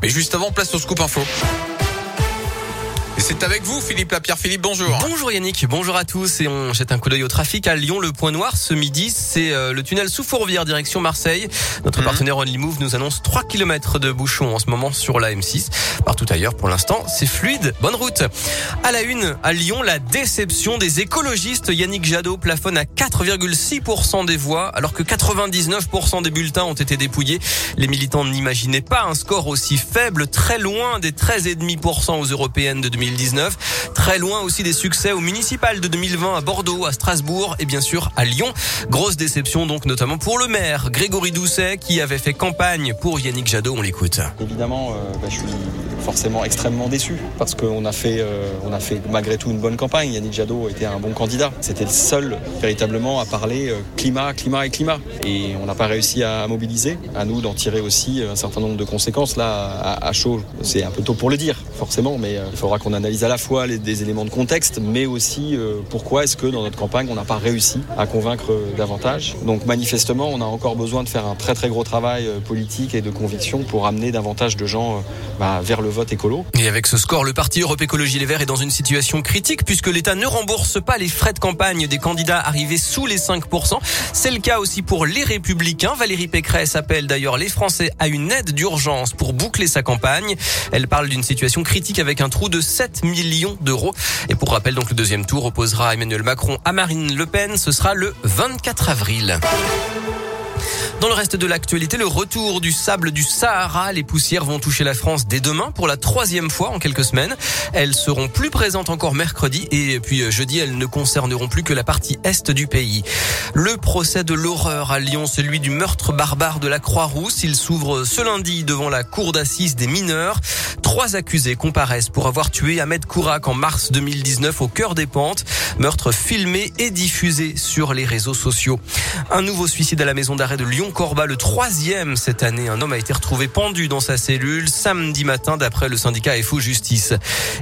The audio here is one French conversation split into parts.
Mais juste avant, place au scoop info. C'est avec vous, Philippe Lapierre. Philippe, bonjour. Bonjour Yannick, bonjour à tous. Et on jette un coup d'œil au trafic à Lyon. Le point noir ce midi, c'est euh, le tunnel sous Fourvière direction Marseille. Notre Mhm. partenaire OnlyMove nous annonce 3 km de bouchons en ce moment sur la M6. Partout ailleurs, pour l'instant, c'est fluide. Bonne route. À la une, à Lyon, la déception des écologistes. Yannick Jadot plafonne à 4,6% des voix, alors que 99% des bulletins ont été dépouillés. Les militants n'imaginaient pas un score aussi faible, très loin des 13,5% aux européennes de 2019, très loin aussi des succès aux municipales de 2020 à Bordeaux, à Strasbourg et bien sûr à Lyon. Grosse déception donc notamment pour le maire Grégory Doucet qui avait fait campagne pour Yannick Jadot. On l'écoute. Évidemment, euh, bah, je suis forcément extrêmement déçu parce qu'on a fait, euh, a fait malgré tout une bonne campagne. Yannick Jadot était un bon candidat. C'était le seul véritablement à parler euh, climat, climat et climat. Et on n'a pas réussi à mobiliser. À nous d'en tirer aussi un certain nombre de conséquences. Là, à, à chaud, c'est un peu tôt pour le dire, forcément, mais euh, il faudra qu'on analyse à la fois les, des éléments de contexte, mais aussi euh, pourquoi est-ce que dans notre campagne on n'a pas réussi à convaincre euh, davantage. Donc manifestement, on a encore besoin de faire un très très gros travail politique et de conviction pour amener davantage de gens bah, vers le vote écolo. Et avec ce score, le parti Europe Écologie Les Verts est dans une situation critique puisque l'État ne rembourse pas les frais de campagne des candidats arrivés sous les 5%. C'est le cas aussi pour les Républicains. Valérie Pécresse appelle d'ailleurs les Français à une aide d'urgence pour boucler sa campagne. Elle parle d'une situation critique avec un trou de 7 millions d'euros. Et pour rappel, donc le deuxième tour opposera Emmanuel Macron à Marine Le Pen. Ce sera le 24 avril. Dans le reste de l'actualité, le retour du sable du Sahara. Les poussières vont toucher la France dès demain pour la troisième fois en quelques semaines. Elles seront plus présentes encore mercredi et puis euh, jeudi, elles ne concerneront plus que la partie est du pays. Le procès de l'horreur à Lyon, celui du meurtre barbare de la Croix-Rousse. Il s'ouvre ce lundi devant la cour d'assises des mineurs. Trois accusés comparaissent pour avoir tué Ahmed Kourak en mars 2019 au cœur des pentes. Meurtre filmé et diffusé sur les réseaux sociaux. Un nouveau suicide à la maison d'arrêt de Lyon-Corba, le troisième cette année. Un homme a été retrouvé pendu dans sa cellule samedi matin d'après le syndicat FO Justice.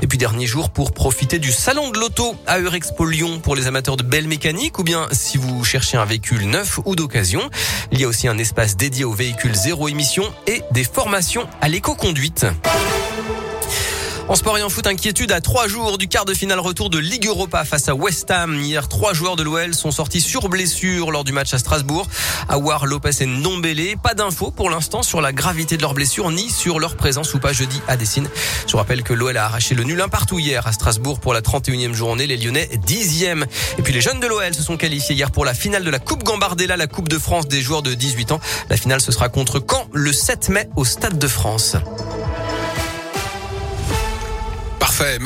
Et puis dernier jour pour profiter du salon de l'auto à Eurexpo Lyon pour les amateurs de belles mécaniques ou bien si vous cherchez un véhicule neuf ou d'occasion. Il y a aussi un espace dédié aux véhicules zéro émission et des formations à l'éco-conduite. En sport et en foot, inquiétude à trois jours du quart de finale retour de Ligue Europa face à West Ham. Hier, trois joueurs de l'OL sont sortis sur blessure lors du match à Strasbourg. Awar, Lopez et Ndombele. Pas d'infos pour l'instant sur la gravité de leur blessure ni sur leur présence ou pas jeudi à Dessine. Je rappelle que l'OL a arraché le nul un partout hier à Strasbourg pour la 31e journée. Les Lyonnais 10e. Et puis les jeunes de l'OL se sont qualifiés hier pour la finale de la Coupe Gambardella, la Coupe de France des joueurs de 18 ans. La finale ce sera contre Caen le 7 mai au Stade de France. Merci.